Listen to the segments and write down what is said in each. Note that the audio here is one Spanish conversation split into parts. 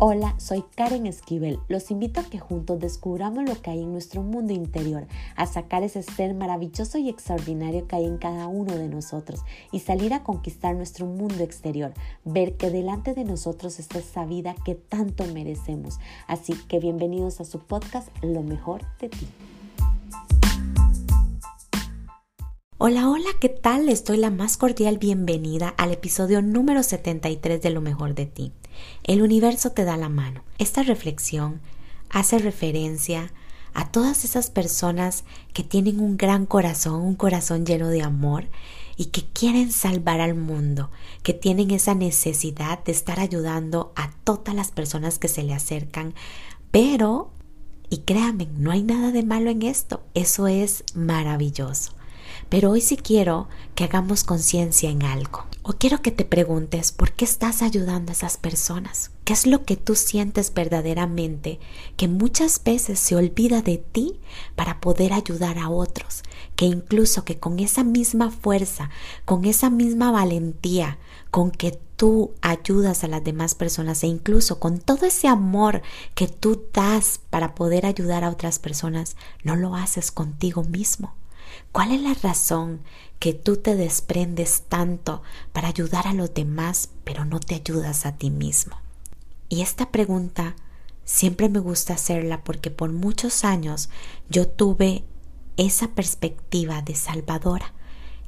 Hola, soy Karen Esquivel. Los invito a que juntos descubramos lo que hay en nuestro mundo interior, a sacar ese ser maravilloso y extraordinario que hay en cada uno de nosotros y salir a conquistar nuestro mundo exterior, ver que delante de nosotros está esa vida que tanto merecemos. Así que bienvenidos a su podcast Lo mejor de ti. Hola, hola, ¿qué tal? Les doy la más cordial bienvenida al episodio número 73 de Lo mejor de ti. El universo te da la mano. Esta reflexión hace referencia a todas esas personas que tienen un gran corazón, un corazón lleno de amor y que quieren salvar al mundo, que tienen esa necesidad de estar ayudando a todas las personas que se le acercan, pero, y créanme, no hay nada de malo en esto, eso es maravilloso. Pero hoy sí quiero que hagamos conciencia en algo. O quiero que te preguntes por qué estás ayudando a esas personas. ¿Qué es lo que tú sientes verdaderamente que muchas veces se olvida de ti para poder ayudar a otros? Que incluso que con esa misma fuerza, con esa misma valentía, con que tú ayudas a las demás personas e incluso con todo ese amor que tú das para poder ayudar a otras personas, no lo haces contigo mismo. ¿Cuál es la razón que tú te desprendes tanto para ayudar a los demás, pero no te ayudas a ti mismo? Y esta pregunta siempre me gusta hacerla porque por muchos años yo tuve esa perspectiva de salvadora,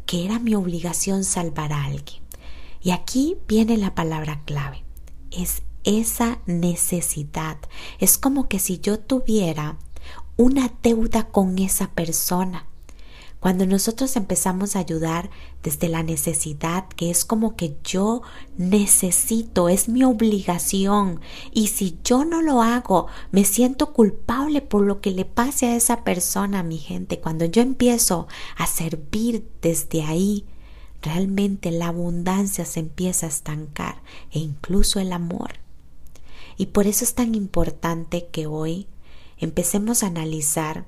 que era mi obligación salvar a alguien. Y aquí viene la palabra clave. Es esa necesidad. Es como que si yo tuviera una deuda con esa persona cuando nosotros empezamos a ayudar desde la necesidad, que es como que yo necesito, es mi obligación, y si yo no lo hago, me siento culpable por lo que le pase a esa persona, mi gente. Cuando yo empiezo a servir desde ahí, realmente la abundancia se empieza a estancar e incluso el amor. Y por eso es tan importante que hoy empecemos a analizar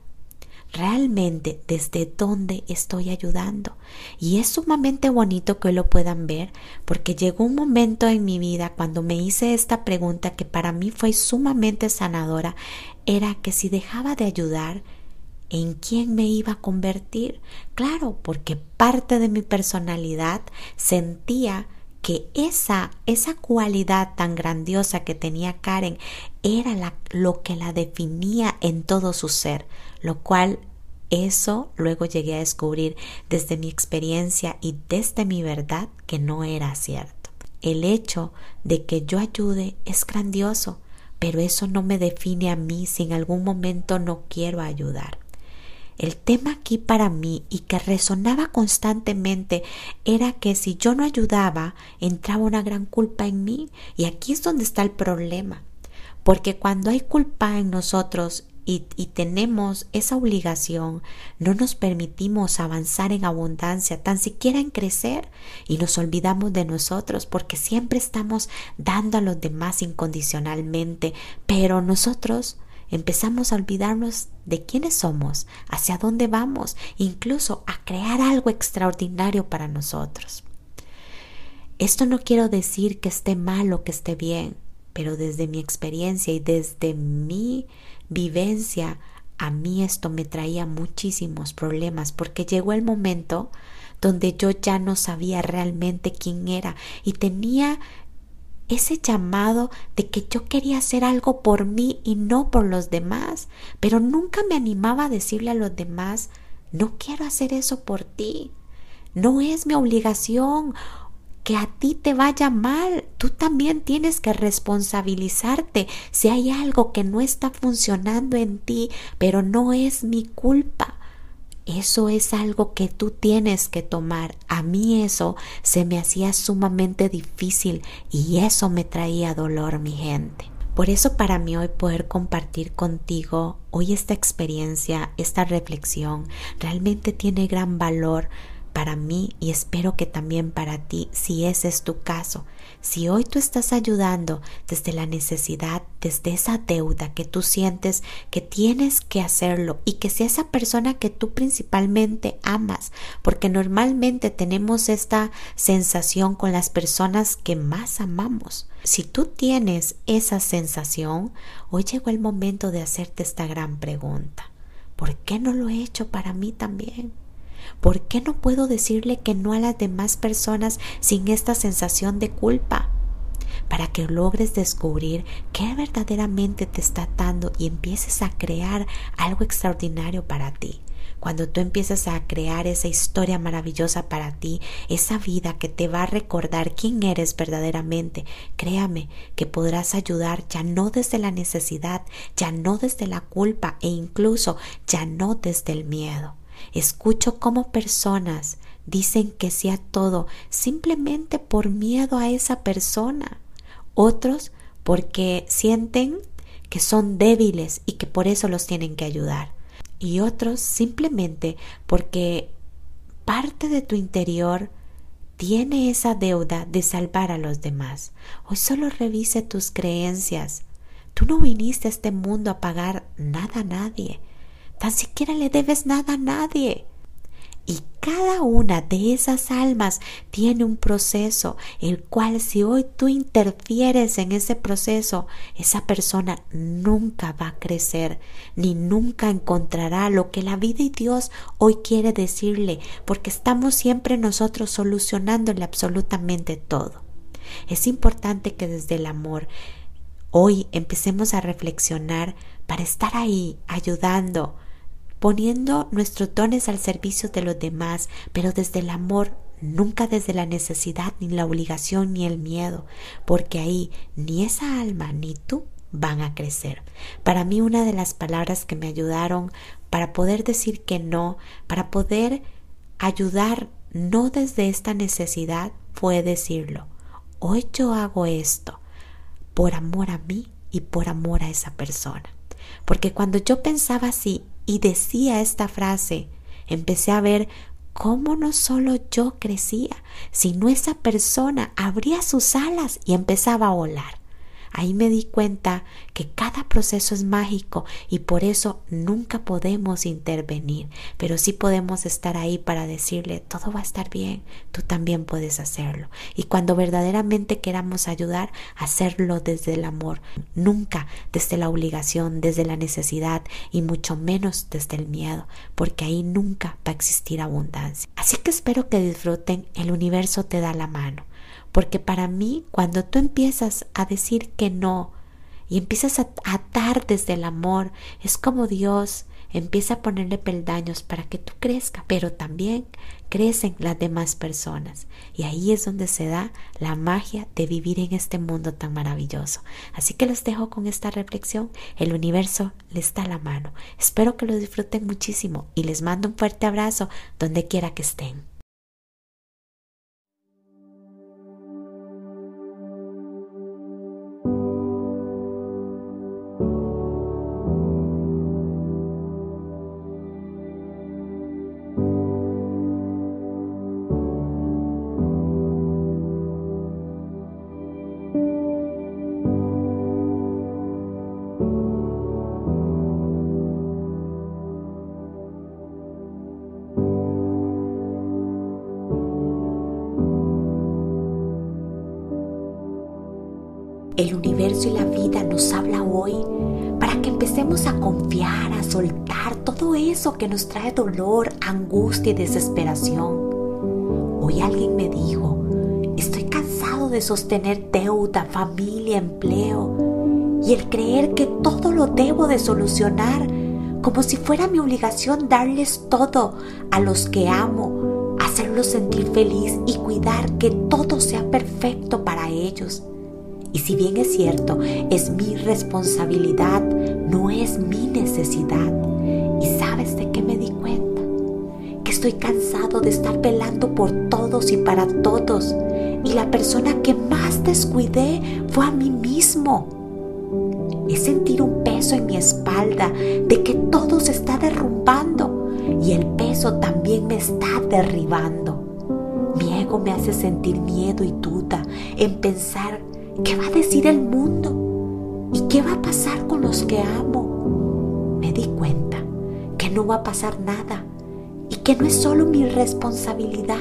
realmente desde dónde estoy ayudando. Y es sumamente bonito que lo puedan ver porque llegó un momento en mi vida cuando me hice esta pregunta que para mí fue sumamente sanadora, era que si dejaba de ayudar, ¿en quién me iba a convertir? Claro, porque parte de mi personalidad sentía que esa, esa cualidad tan grandiosa que tenía Karen era la, lo que la definía en todo su ser, lo cual eso luego llegué a descubrir desde mi experiencia y desde mi verdad que no era cierto. El hecho de que yo ayude es grandioso, pero eso no me define a mí si en algún momento no quiero ayudar. El tema aquí para mí y que resonaba constantemente era que si yo no ayudaba, entraba una gran culpa en mí y aquí es donde está el problema. Porque cuando hay culpa en nosotros y, y, tenemos esa obligación, no nos permitimos avanzar en abundancia, tan siquiera en crecer, y nos olvidamos de nosotros porque siempre estamos dando a los demás incondicionalmente, pero nosotros empezamos a olvidarnos de quiénes somos, hacia dónde vamos, incluso a crear algo extraordinario para nosotros. Esto no quiero decir que esté mal o que esté bien, pero desde mi experiencia y desde mi vivencia, a mí esto me traía muchísimos problemas porque llegó el momento donde yo ya no sabía realmente quién era y tenía ese llamado de que yo quería hacer algo por mí y no por los demás, pero nunca me animaba a decirle a los demás, no quiero hacer eso por ti, no es mi obligación que a ti te vaya mal, tú también tienes que responsabilizarte si hay algo que no está funcionando en ti, pero no es mi culpa. Eso es algo que tú tienes que tomar. A mí eso se me hacía sumamente difícil y eso me traía dolor, mi gente. Por eso para mí hoy poder compartir contigo hoy esta experiencia, esta reflexión, realmente tiene gran valor para mí y espero que también para ti, si ese es tu caso, si hoy tú estás ayudando desde la necesidad, desde esa deuda que tú sientes que tienes que hacerlo y que sea esa persona que tú principalmente amas, porque normalmente tenemos esta sensación con las personas que más amamos. Si tú tienes esa sensación, hoy llegó el momento de hacerte esta gran pregunta. ¿Por qué no lo he hecho para mí también? ¿Por qué no puedo decirle que no a las demás personas sin esta sensación de culpa? Para que logres descubrir qué verdaderamente te está dando y empieces a crear algo extraordinario para ti. Cuando tú empiezas a crear esa historia maravillosa para ti, esa vida que te va a recordar quién eres verdaderamente, créame que podrás ayudar ya no desde la necesidad, ya no desde la culpa e incluso ya no desde el miedo. Escucho cómo personas dicen que sea todo simplemente por miedo a esa persona. Otros porque sienten que son débiles y que por eso los tienen que ayudar. Y otros simplemente porque parte de tu interior tiene esa deuda de salvar a los demás. Hoy solo revise tus creencias. Tú no viniste a este mundo a pagar nada a nadie. Tan siquiera le debes nada a nadie. Y cada una de esas almas tiene un proceso, el cual si hoy tú interfieres en ese proceso, esa persona nunca va a crecer, ni nunca encontrará lo que la vida y Dios hoy quiere decirle, porque estamos siempre nosotros solucionándole absolutamente todo. Es importante que desde el amor hoy empecemos a reflexionar para estar ahí ayudando, poniendo nuestros dones al servicio de los demás, pero desde el amor, nunca desde la necesidad, ni la obligación, ni el miedo, porque ahí ni esa alma ni tú van a crecer. Para mí una de las palabras que me ayudaron para poder decir que no, para poder ayudar no desde esta necesidad, fue decirlo. Hoy yo hago esto por amor a mí y por amor a esa persona. Porque cuando yo pensaba así y decía esta frase, empecé a ver cómo no solo yo crecía, sino esa persona abría sus alas y empezaba a volar. Ahí me di cuenta que cada proceso es mágico y por eso nunca podemos intervenir, pero sí podemos estar ahí para decirle, todo va a estar bien, tú también puedes hacerlo. Y cuando verdaderamente queramos ayudar, hacerlo desde el amor, nunca desde la obligación, desde la necesidad y mucho menos desde el miedo, porque ahí nunca va a existir abundancia. Así que espero que disfruten, el universo te da la mano. Porque para mí, cuando tú empiezas a decir que no y empiezas a atar desde el amor, es como Dios empieza a ponerle peldaños para que tú crezcas, pero también crecen las demás personas. Y ahí es donde se da la magia de vivir en este mundo tan maravilloso. Así que los dejo con esta reflexión. El universo les da la mano. Espero que lo disfruten muchísimo y les mando un fuerte abrazo donde quiera que estén. El universo y la vida nos habla hoy para que empecemos a confiar, a soltar todo eso que nos trae dolor, angustia y desesperación. Hoy alguien me dijo, estoy cansado de sostener deuda, familia, empleo y el creer que todo lo debo de solucionar como si fuera mi obligación darles todo a los que amo, hacerlos sentir feliz y cuidar que todo sea perfecto para ellos. Y si bien es cierto, es mi responsabilidad, no es mi necesidad. ¿Y sabes de qué me di cuenta? Que estoy cansado de estar velando por todos y para todos. Y la persona que más descuidé fue a mí mismo. Es sentir un peso en mi espalda de que todo se está derrumbando y el peso también me está derribando. Mi ego me hace sentir miedo y duda en pensar qué va a decir el mundo y qué va a pasar con los que amo. Me di cuenta que no va a pasar nada y que no es solo mi responsabilidad,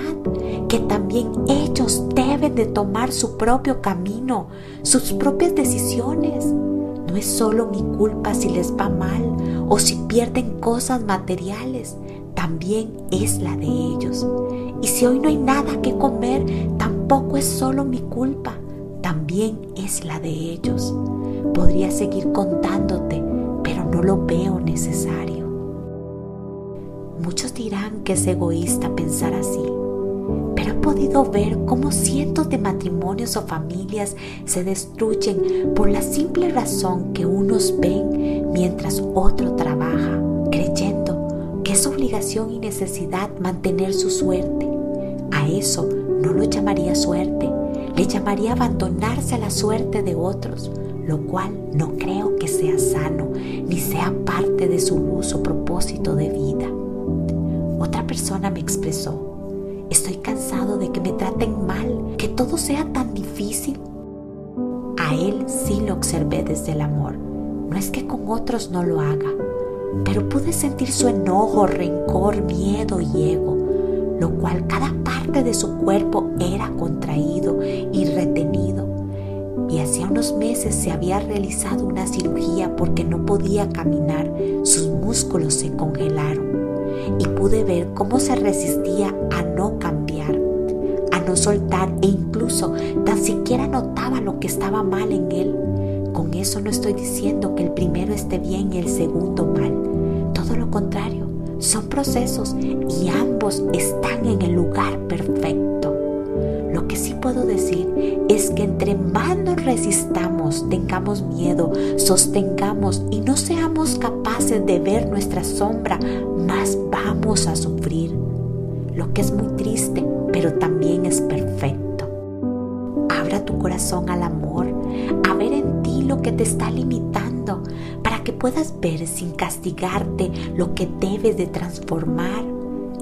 que también ellos deben de tomar su propio camino, sus propias decisiones. No es solo mi culpa si les va mal o si pierden cosas materiales, también es la de ellos. Y si hoy no hay nada que comer, tampoco es solo mi culpa, también es la de ellos. Podría seguir contándote, pero no lo veo necesario. Muchos dirán que es egoísta pensar así, pero he podido ver cómo cientos de matrimonios o familias se destruyen por la simple razón que unos ven mientras otro trabaja, creyendo que es obligación y necesidad mantener su suerte. A eso no lo llamaría suerte, le llamaría abandonarse a la suerte de otros, lo cual no creo que sea sano ni sea parte de su uso propósito de vida. Otra persona me expresó, estoy cansado de que me traten mal, que todo sea tan difícil. A él sí lo observé desde el amor. No es que con otros no lo haga, pero pude sentir su enojo, rencor, miedo y ego, lo cual cada parte de su cuerpo era contraído y retenido. Y hacía unos meses se había realizado una cirugía porque no podía caminar, sus músculos se congelaron y pude ver cómo se resistía a no cambiar, a no soltar e incluso tan siquiera notaba lo que estaba mal en él. Con eso no estoy diciendo que el primero esté bien y el segundo mal. Todo lo contrario, son procesos y ambos están en el lugar perfecto. Lo que sí puedo decir es que entre más nos resistamos, tengamos miedo, sostengamos y no seamos capaces de ver nuestra sombra, más vamos a sufrir. Lo que es muy triste, pero también es perfecto. Abra tu corazón al amor, a ver en ti lo que te está limitando, para que puedas ver sin castigarte lo que debes de transformar.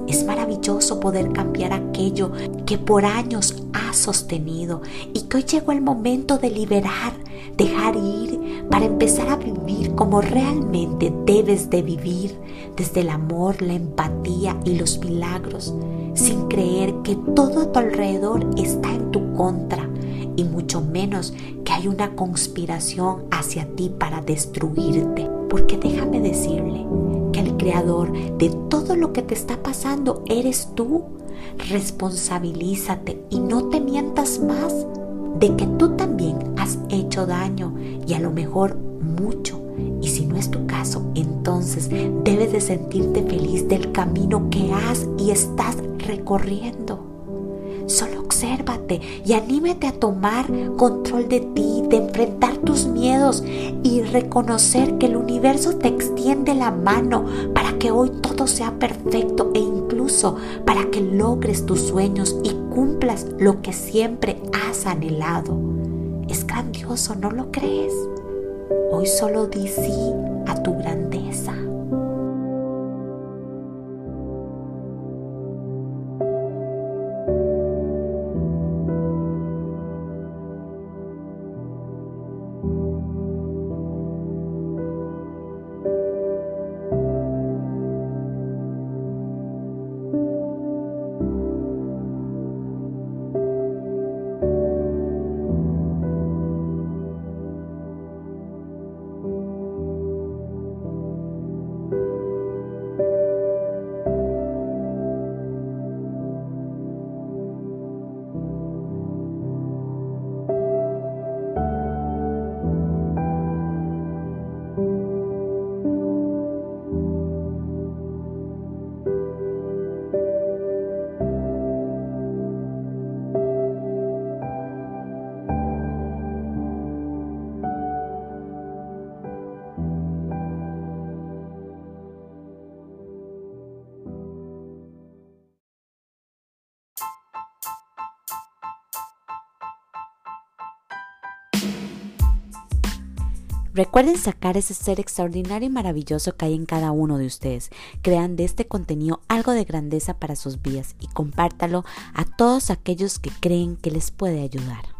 Es maravilloso poder cambiar aquello que por años has sostenido y que hoy llegó el momento de liberar, dejar ir para empezar a vivir como realmente debes de vivir, desde el amor, la empatía y los milagros, sin creer que todo a tu alrededor está en tu contra y mucho menos hay una conspiración hacia ti para destruirte. Porque déjame decirle, el creador de todo lo que te está pasando eres tú. Responsabilízate y no te mientas más de que tú también has hecho daño y a lo mejor mucho. Y si no es tu caso, entonces debes de sentirte feliz del camino que has y estás recorriendo. Solo obsérvate y anímate a tomar control de ti, de enfrentar tus miedos y reconocer que el universo te extiende la mano para que hoy todo sea perfecto e incluso para que logres tus sueños y cumplas lo que siempre has anhelado. Es grandioso, ¿no lo crees? Hoy solo di sí a tu grandeza. Recuerden sacar ese ser extraordinario y maravilloso que hay en cada uno de ustedes. Crean de este contenido algo de grandeza para sus vidas y compártalo a todos aquellos que creen que les puede ayudar.